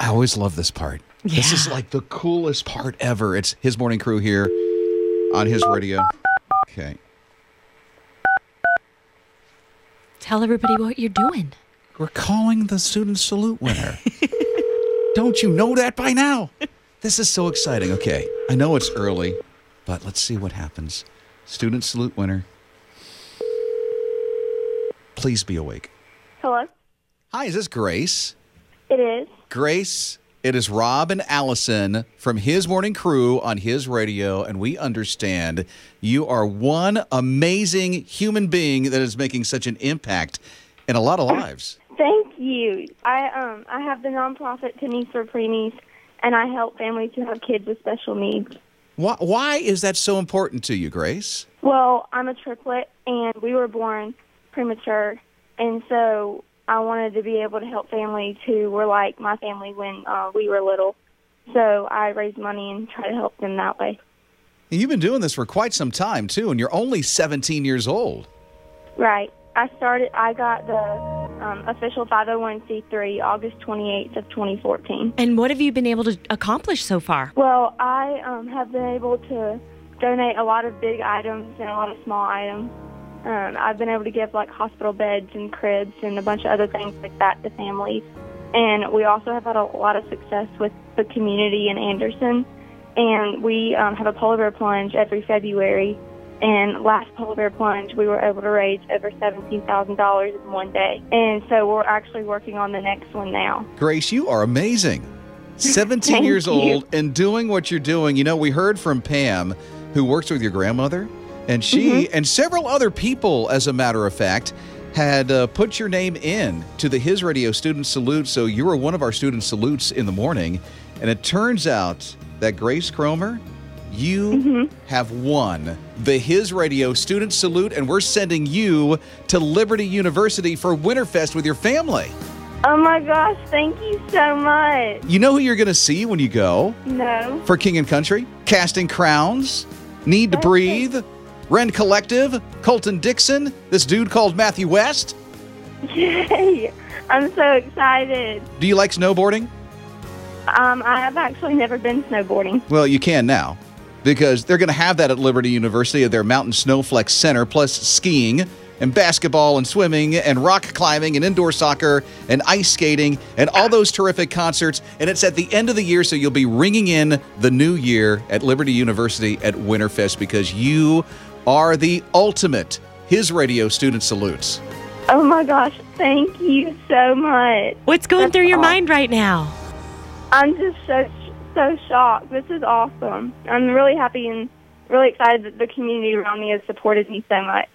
I always love this part. This is like the coolest part ever. It's his morning crew here on his radio. Okay. Tell everybody what you're doing. We're calling the student salute winner. Don't you know that by now? This is so exciting. Okay, I know it's early, but let's see what happens. Student salute winner. Please be awake. Hello? Hi, is this Grace? It is. Grace, it is Rob and Allison from his morning crew on his radio, and we understand you are one amazing human being that is making such an impact in a lot of lives. Thank you. I um I have the nonprofit Pennies for and I help families who have kids with special needs. Why, why is that so important to you, Grace? Well, I'm a triplet, and we were born premature, and so I wanted to be able to help families who were like my family when uh, we were little. So I raise money and try to help them that way. You've been doing this for quite some time, too, and you're only 17 years old. Right. I started. I got the um, official 501c3 August 28th of 2014. And what have you been able to accomplish so far? Well, I um, have been able to donate a lot of big items and a lot of small items. Um, I've been able to give like hospital beds and cribs and a bunch of other things like that to families. And we also have had a lot of success with the community in Anderson. And we um, have a polar bear plunge every February. And last polar bear plunge, we were able to raise over $17,000 in one day. And so we're actually working on the next one now. Grace, you are amazing. 17 years you. old and doing what you're doing. You know, we heard from Pam, who works with your grandmother, and she Mm-hmm. and several other people, as a matter of fact, had uh, put your name in to the His Radio Student Salute. So you were one of our student salutes in the morning. And it turns out that Grace Cromer, you Mm-hmm. have won the His Radio Student Salute, and we're sending you to Liberty University for Winterfest with your family. Oh my gosh, thank you so much. You know who you're going to see when you go No. for King and Country? Casting Crowns, Need to Breathe, Rend Collective, Colton Dixon, this dude called Matthew West. Yay! I'm so excited. Do you like snowboarding? Um, I have actually never been snowboarding. Well, you can now because they're going to have that at Liberty University at their Mountain Snowflex Center, plus skiing and basketball and swimming and rock climbing and indoor soccer and ice skating and all those terrific concerts. And it's at the end of the year, so you'll be ringing in the new year at Liberty University at Winterfest because you are the ultimate His Radio student salutes. Oh my gosh, thank you so much. What's going That's through your awesome. mind right now? I'm just so so shocked. This is awesome. I'm really happy and really excited that the community around me has supported me so much.